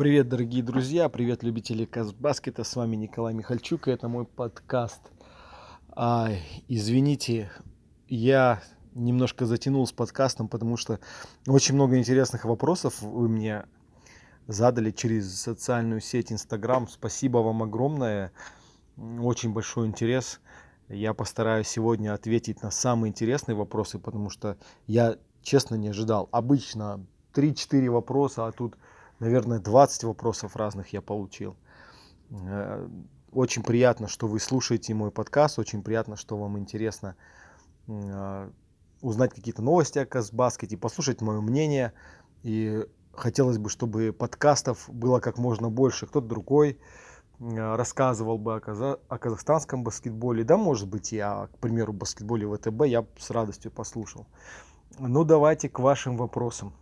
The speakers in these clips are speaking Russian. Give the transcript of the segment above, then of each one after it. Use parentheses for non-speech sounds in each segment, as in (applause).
Привет, дорогие друзья, привет, любители Казбаскета, с вами Николай Михальчук, и это мой подкаст. А, извините, я немножко затянул с подкастом, потому что очень много интересных вопросов вы мне задали через социальную сеть Инстаграм. Спасибо вам огромное, очень большой интерес. Я постараюсь сегодня ответить на самые интересные вопросы, потому что я честно не ожидал. Обычно 3-4 вопроса, а тут наверное, 20 вопросов разных я получил. Э, очень приятно, что вы слушаете мой подкаст, очень приятно, что вам интересно э, узнать какие-то новости о Казбаскете, послушать мое мнение. И хотелось бы, чтобы подкастов было как можно больше. Кто-то другой э, рассказывал бы о, каза- о казахстанском баскетболе. Да, может быть, я, к примеру, баскетболе ВТБ я с радостью послушал. Ну, давайте к вашим вопросам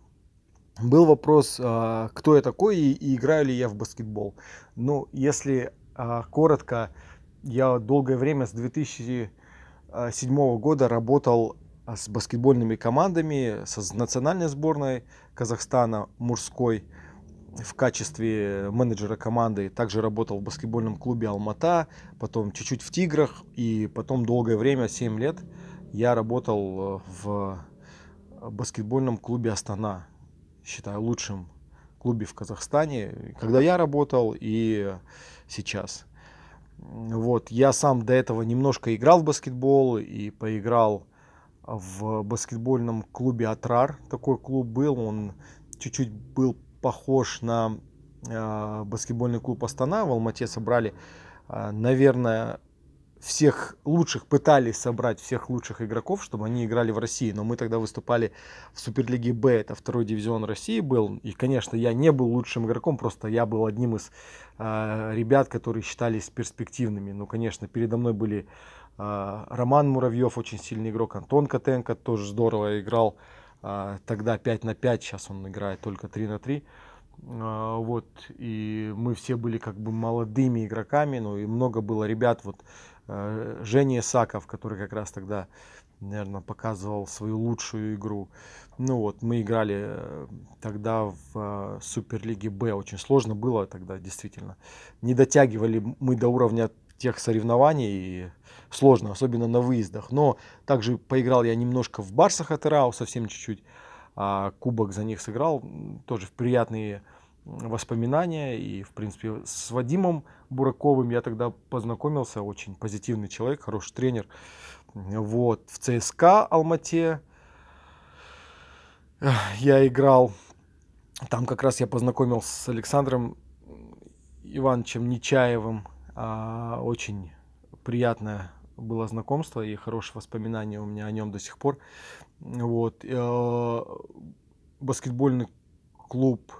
был вопрос, а, кто я такой и играю ли я в баскетбол. Ну, если а, коротко, я долгое время с 2007 года работал а, с баскетбольными командами, с национальной сборной Казахстана мужской в качестве менеджера команды. Также работал в баскетбольном клубе Алмата, потом чуть-чуть в Тиграх и потом долгое время, 7 лет, я работал в баскетбольном клубе Астана считаю, лучшем клубе в Казахстане, когда я работал и сейчас. Вот, я сам до этого немножко играл в баскетбол и поиграл в баскетбольном клубе Атрар. Такой клуб был, он чуть-чуть был похож на э, баскетбольный клуб Астана. В Алмате собрали, э, наверное, всех лучших, пытались собрать всех лучших игроков, чтобы они играли в России. Но мы тогда выступали в Суперлиге Б, это второй дивизион России был. И, конечно, я не был лучшим игроком, просто я был одним из э, ребят, которые считались перспективными. Ну, конечно, передо мной были э, Роман Муравьев, очень сильный игрок, Антон Котенко тоже здорово играл. Э, тогда 5 на 5, сейчас он играет только 3 на 3. Вот, и мы все были как бы молодыми игроками, ну и много было ребят, вот Э, Женя Исаков, который как раз тогда, наверное, показывал свою лучшую игру. Ну вот, мы играли э, тогда в э, Суперлиге Б. Очень сложно было тогда, действительно. Не дотягивали мы до уровня тех соревнований. И сложно, особенно на выездах. Но также поиграл я немножко в Барсах Атерау, совсем чуть-чуть. А кубок за них сыграл. Тоже в приятные воспоминания. И, в принципе, с Вадимом Бураковым я тогда познакомился. Очень позитивный человек, хороший тренер. Вот, в ЦСКА Алмате я играл. Там как раз я познакомился с Александром Ивановичем Нечаевым. А, очень приятное было знакомство и хорошие воспоминания у меня о нем до сих пор. Вот. Э, баскетбольный клуб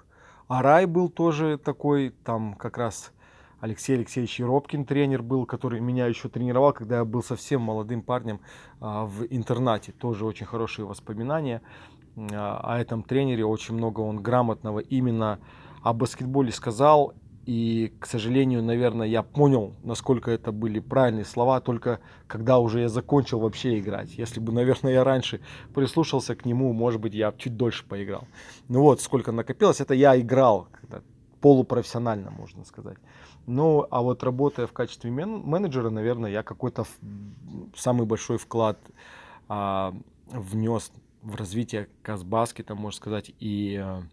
Арай был тоже такой, там как раз Алексей Алексеевич Еропкин тренер был, который меня еще тренировал, когда я был совсем молодым парнем а, в интернате. Тоже очень хорошие воспоминания а, о этом тренере. Очень много он грамотного именно о баскетболе сказал. И, к сожалению, наверное, я понял, насколько это были правильные слова, только когда уже я закончил вообще играть. Если бы, наверное, я раньше прислушался к нему, может быть, я чуть дольше поиграл. Ну вот, сколько накопилось, это я играл полупрофессионально, можно сказать. Ну, а вот работая в качестве мен- менеджера, наверное, я какой-то самый большой вклад а, внес в развитие Казбаскета, можно сказать, и а,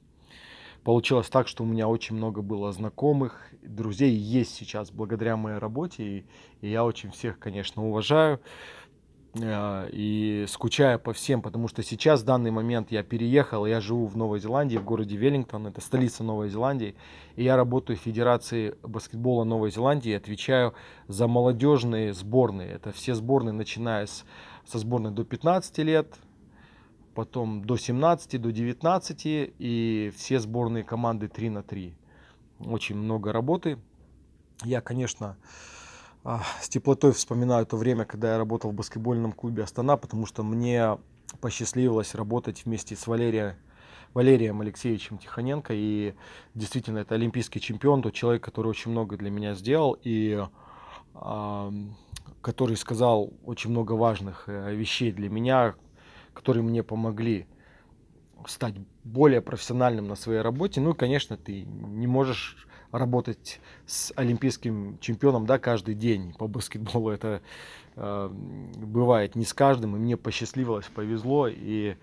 получилось так, что у меня очень много было знакомых, друзей есть сейчас благодаря моей работе, и, и я очень всех, конечно, уважаю э, и скучаю по всем, потому что сейчас, в данный момент, я переехал, я живу в Новой Зеландии, в городе Веллингтон, это столица Новой Зеландии, и я работаю в Федерации баскетбола Новой Зеландии, отвечаю за молодежные сборные, это все сборные, начиная с, со сборной до 15 лет, потом до 17, до 19 и все сборные команды 3 на 3. Очень много работы. Я, конечно, а, с теплотой вспоминаю то время, когда я работал в баскетбольном клубе Астана, потому что мне посчастливилось работать вместе с Валерием, Валерием Алексеевичем Тихоненко. И действительно, это олимпийский чемпион, тот человек, который очень много для меня сделал. И который сказал очень много важных э, вещей для меня, которые мне помогли стать более профессиональным на своей работе. Ну и, конечно, ты не можешь работать с олимпийским чемпионом да, каждый день по баскетболу. Это э, бывает не с каждым, и мне посчастливилось, повезло. И,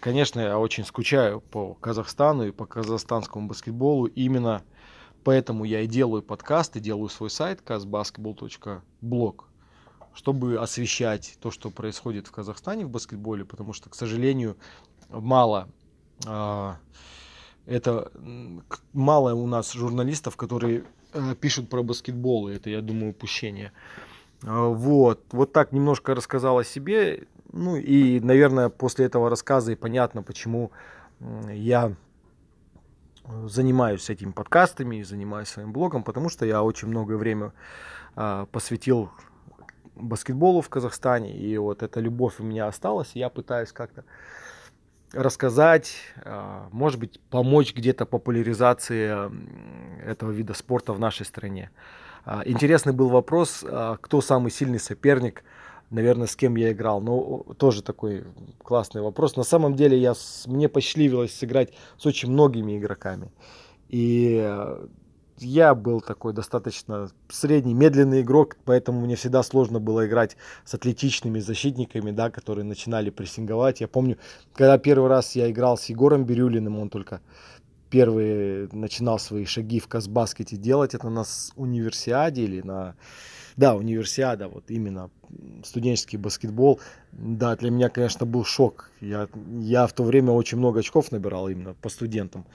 конечно, я очень скучаю по Казахстану и по казахстанскому баскетболу. Именно поэтому я и делаю подкасты, делаю свой сайт kazbasketball.blog чтобы освещать то, что происходит в Казахстане в баскетболе, потому что, к сожалению, мало а, это мало у нас журналистов, которые э, пишут про баскетбол, и это, я думаю, упущение. А, вот, вот так немножко рассказал о себе, ну и, наверное, после этого рассказа и понятно, почему я занимаюсь этими подкастами занимаюсь своим блогом, потому что я очень много времени а, посвятил баскетболу в Казахстане, и вот эта любовь у меня осталась, и я пытаюсь как-то рассказать, а, может быть, помочь где-то популяризации этого вида спорта в нашей стране. А, интересный был вопрос, а, кто самый сильный соперник, наверное, с кем я играл. Ну, тоже такой классный вопрос. На самом деле, я, мне посчастливилось сыграть с очень многими игроками. И я был такой достаточно средний, медленный игрок, поэтому мне всегда сложно было играть с атлетичными защитниками, да, которые начинали прессинговать. Я помню, когда первый раз я играл с Егором Бирюлиным, он только первый начинал свои шаги в Казбаскете делать, это на универсиаде или на... Да, универсиада, вот именно студенческий баскетбол. Да, для меня, конечно, был шок. Я, я в то время очень много очков набирал именно по студентам.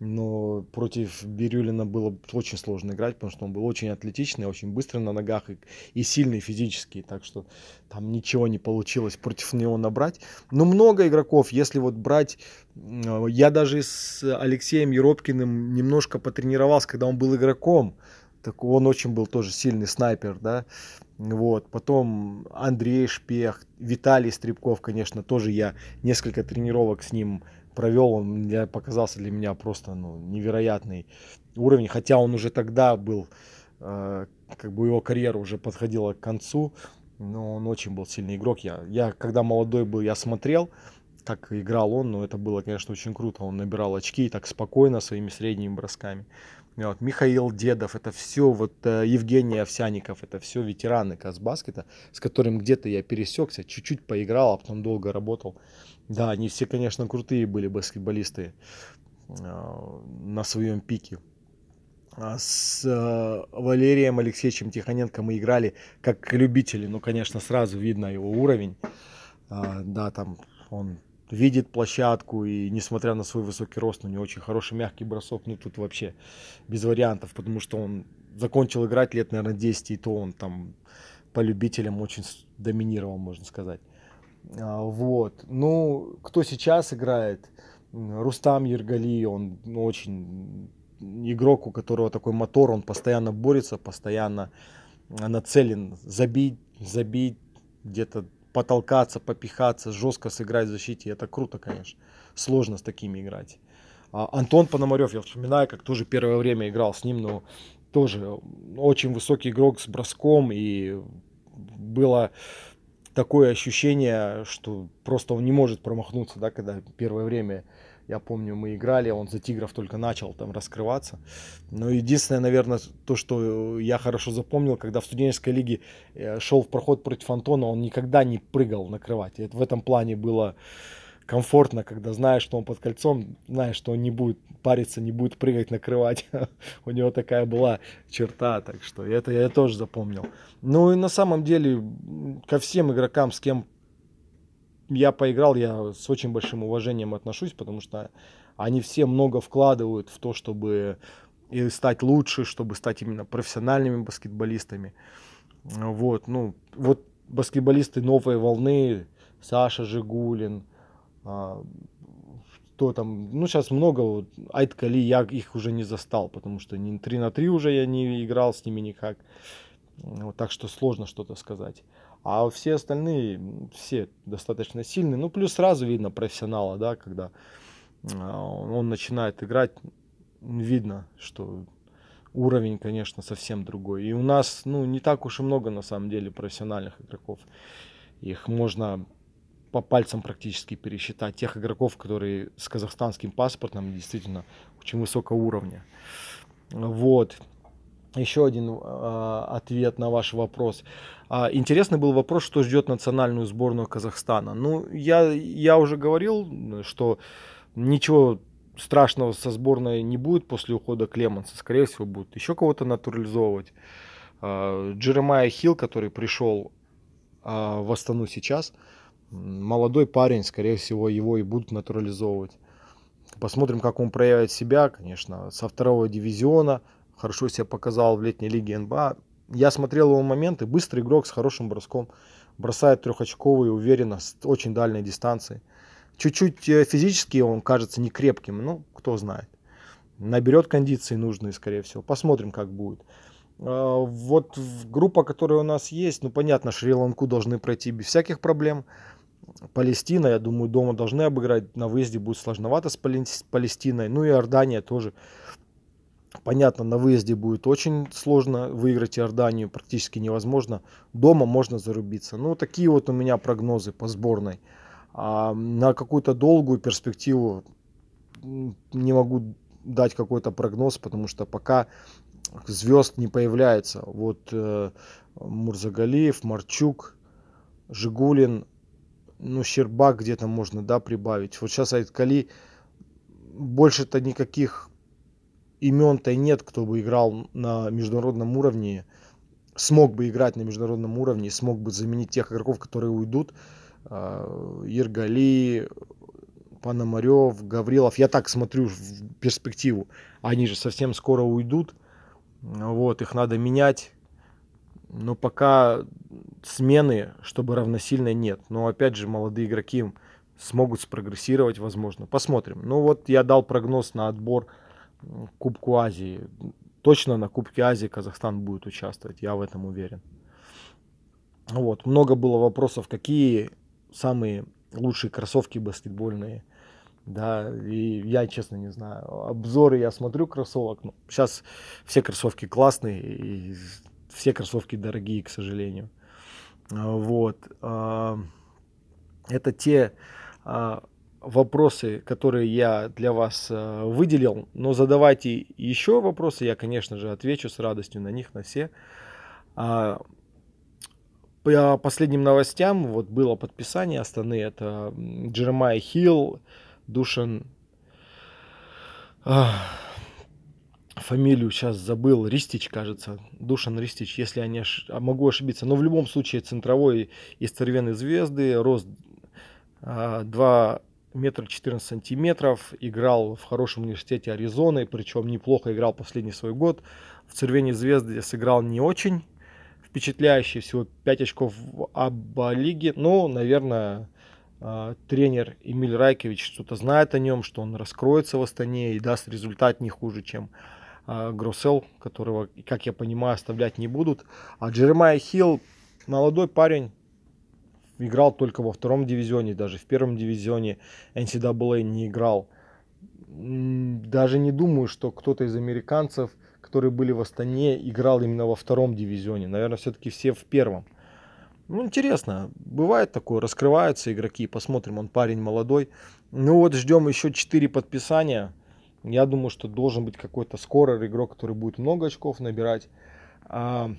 Но против Бирюлина было очень сложно играть, потому что он был очень атлетичный, очень быстрый на ногах и, и сильный физически. Так что там ничего не получилось против него набрать. Но много игроков, если вот брать... Я даже с Алексеем Еропкиным немножко потренировался, когда он был игроком. Так он очень был тоже сильный снайпер, да. Вот. Потом Андрей Шпех, Виталий Стребков, конечно, тоже я несколько тренировок с ним провел, он для, показался для меня просто ну, невероятный уровень, хотя он уже тогда был, э, как бы его карьера уже подходила к концу, но он очень был сильный игрок. Я, я когда молодой был, я смотрел, как играл он, но это было, конечно, очень круто. Он набирал очки так спокойно своими средними бросками. Вот, Михаил Дедов, это все, вот э, Евгений Овсяников, это все ветераны Казбаскета, с которым где-то я пересекся, чуть-чуть поиграл, а потом долго работал. Да, они все, конечно, крутые были баскетболисты э, на своем пике. А с э, Валерием Алексеевичем Тихоненко мы играли как любители. Ну, конечно, сразу видно его уровень. А, да, там он видит площадку и несмотря на свой высокий рост, у него очень хороший мягкий бросок. Ну, тут вообще без вариантов, потому что он закончил играть лет, наверное, 10, и то он там по любителям очень доминировал, можно сказать. А, вот. Ну, кто сейчас играет? Рустам Ергали, он ну, очень игрок, у которого такой мотор, он постоянно борется, постоянно нацелен забить, забить, где-то потолкаться, попихаться, жестко сыграть в защите. Это круто, конечно. Сложно с такими играть. А Антон Пономарев, я вспоминаю, как тоже первое время играл с ним, но тоже очень высокий игрок с броском, и было такое ощущение, что просто он не может промахнуться, да, когда первое время, я помню, мы играли, он за Тигров только начал там раскрываться. Но единственное, наверное, то, что я хорошо запомнил, когда в студенческой лиге э, шел в проход против Антона, он никогда не прыгал накрывать. И в этом плане было комфортно, когда знаешь, что он под кольцом, знаешь, что он не будет париться, не будет прыгать, накрывать. (laughs) У него такая была черта, так что это я тоже запомнил. Ну и на самом деле ко всем игрокам, с кем я поиграл, я с очень большим уважением отношусь, потому что они все много вкладывают в то, чтобы и стать лучше, чтобы стать именно профессиональными баскетболистами. Вот, ну, вот баскетболисты новой волны, Саша Жигулин, а, кто там, ну сейчас много, вот, Айт Кали, я их уже не застал, потому что не 3 на 3 уже я не играл с ними никак. Вот, так что сложно что-то сказать. А все остальные, все достаточно сильные. Ну, плюс сразу видно профессионала, да, когда а, он начинает играть, видно, что уровень, конечно, совсем другой. И у нас, ну, не так уж и много, на самом деле, профессиональных игроков. Их можно по пальцам практически пересчитать тех игроков, которые с казахстанским паспортом действительно очень высокого уровня. Вот. Еще один э, ответ на ваш вопрос. А, интересный был вопрос, что ждет национальную сборную Казахстана. Ну, я, я уже говорил, что ничего страшного со сборной не будет после ухода Клеманса. Скорее всего, будут еще кого-то натурализовывать. А, Джеремайя Хилл, который пришел а, в Астану сейчас, молодой парень, скорее всего, его и будут натурализовывать. Посмотрим, как он проявит себя, конечно, со второго дивизиона. Хорошо себя показал в летней лиге НБА. Я смотрел его моменты. Быстрый игрок с хорошим броском. Бросает трехочковый, уверенно, с очень дальней дистанции. Чуть-чуть э, физически он кажется не крепким, ну, кто знает. Наберет кондиции нужные, скорее всего. Посмотрим, как будет. А, вот группа, которая у нас есть, ну, понятно, Шри-Ланку должны пройти без всяких проблем. Палестина, я думаю, дома должны обыграть. На выезде будет сложновато с Палестиной. Ну и Иордания тоже. Понятно, на выезде будет очень сложно выиграть Иорданию, практически невозможно. Дома можно зарубиться. Ну, такие вот у меня прогнозы по сборной. А на какую-то долгую перспективу не могу дать какой-то прогноз, потому что пока звезд не появляется. Вот э, Мурзагалиев, Марчук, Жигулин, ну, Щербак где-то можно, да, прибавить. Вот сейчас Айткали больше-то никаких имен-то нет, кто бы играл на международном уровне, смог бы играть на международном уровне, смог бы заменить тех игроков, которые уйдут. Иргали, Пономарев, Гаврилов. Я так смотрю в перспективу. Они же совсем скоро уйдут. Вот, их надо менять. Но пока смены, чтобы равносильно нет. Но опять же, молодые игроки смогут спрогрессировать, возможно. Посмотрим. Ну вот я дал прогноз на отбор Кубку Азии. Точно на Кубке Азии Казахстан будет участвовать, я в этом уверен. Вот, много было вопросов, какие самые лучшие кроссовки баскетбольные. Да, и я, честно, не знаю. Обзоры я смотрю кроссовок. Ну, сейчас все кроссовки классные, и все кроссовки дорогие, к сожалению. Вот. А, это те а, вопросы, которые я для вас выделил. Но задавайте еще вопросы, я, конечно же, отвечу с радостью на них, на все по последним новостям вот было подписание Астаны. Это Джеремай Хилл, Душан... фамилию сейчас забыл, Ристич, кажется, Душан Ристич, если я не ош... А, могу ошибиться, но в любом случае центровой из Цервены Звезды, рост 2 метра 14 сантиметров, играл в хорошем университете Аризоны, причем неплохо играл последний свой год. В Цервене Звезды сыграл не очень, впечатляющий, всего 5 очков в Аба-лиге. Ну, наверное, а, тренер Эмиль Райкович что-то знает о нем, что он раскроется в Астане и даст результат не хуже, чем а, Гроссел, которого, как я понимаю, оставлять не будут. А Джеремай Хилл, молодой парень, играл только во втором дивизионе, даже в первом дивизионе NCAA не играл. Даже не думаю, что кто-то из американцев – которые были в Астане, играл именно во втором дивизионе. Наверное, все-таки все в первом. Ну, интересно. Бывает такое. Раскрываются игроки. Посмотрим. Он парень молодой. Ну вот, ждем еще 4 подписания. Я думаю, что должен быть какой-то скорый игрок, который будет много очков набирать. А,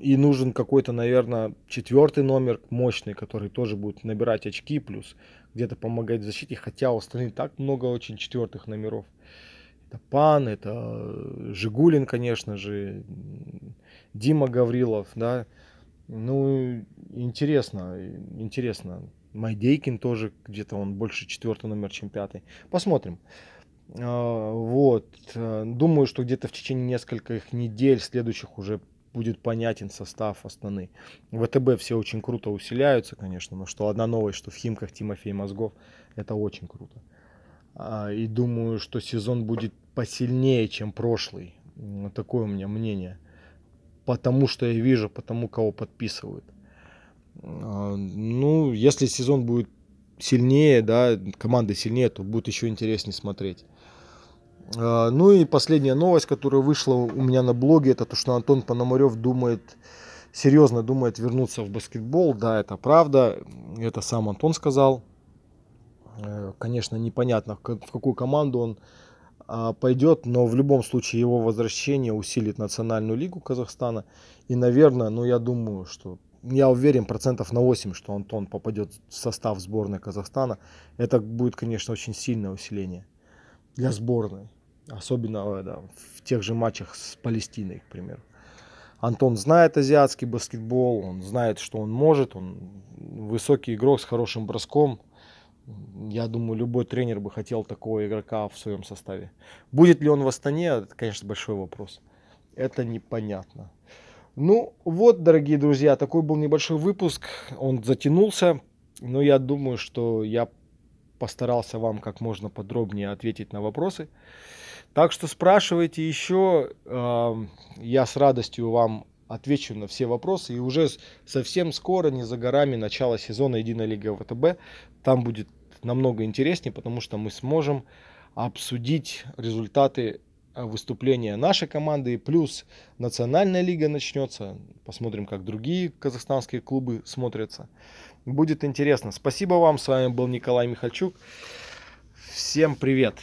и нужен какой-то, наверное, четвертый номер мощный, который тоже будет набирать очки, плюс где-то помогать в защите. Хотя у остальных так много очень четвертых номеров. Это Пан, это э, Жигулин, конечно же, Дима Гаврилов, да. Ну, интересно, интересно. Майдейкин тоже где-то он больше четвертый номер, чем пятый. Посмотрим. А, вот. Э, думаю, что где-то в течение нескольких недель следующих уже будет понятен состав. В ВТБ все очень круто усиляются, конечно, но что одна новость, что в Химках Тимофей Мозгов, это очень круто. А, и думаю, что сезон будет посильнее, чем прошлый. Такое у меня мнение. Потому что я вижу, потому кого подписывают. А, ну, если сезон будет сильнее, да, команда сильнее, то будет еще интереснее смотреть. А, ну и последняя новость, которая вышла у меня на блоге, это то, что Антон Пономарев думает серьезно думает вернуться в баскетбол. Да, это правда. Это сам Антон сказал. Э, конечно, непонятно, в какую команду он а, пойдет, но в любом случае его возвращение усилит национальную лигу Казахстана. И, наверное, ну я думаю, что я уверен процентов на 8, что Антон попадет в состав сборной Казахстана. Это будет, конечно, очень сильное усиление для сборной. Особенно да, в тех же матчах с Палестиной, к примеру. Антон знает азиатский баскетбол, он знает, что он может, он высокий игрок с хорошим броском. Я думаю, любой тренер бы хотел такого игрока в своем составе. Будет ли он в Астане, это, конечно, большой вопрос. Это непонятно. Ну вот, дорогие друзья, такой был небольшой выпуск. Он затянулся, но я думаю, что я постарался вам как можно подробнее ответить на вопросы. Так что спрашивайте еще, я с радостью вам отвечу на все вопросы. И уже совсем скоро, не за горами, начало сезона Единой Лиги ВТБ. Там будет намного интереснее, потому что мы сможем обсудить результаты э, выступления нашей команды. Плюс национальная лига начнется. Посмотрим, как другие казахстанские клубы смотрятся. Будет интересно. Спасибо вам. С вами был Николай Михальчук. Всем привет.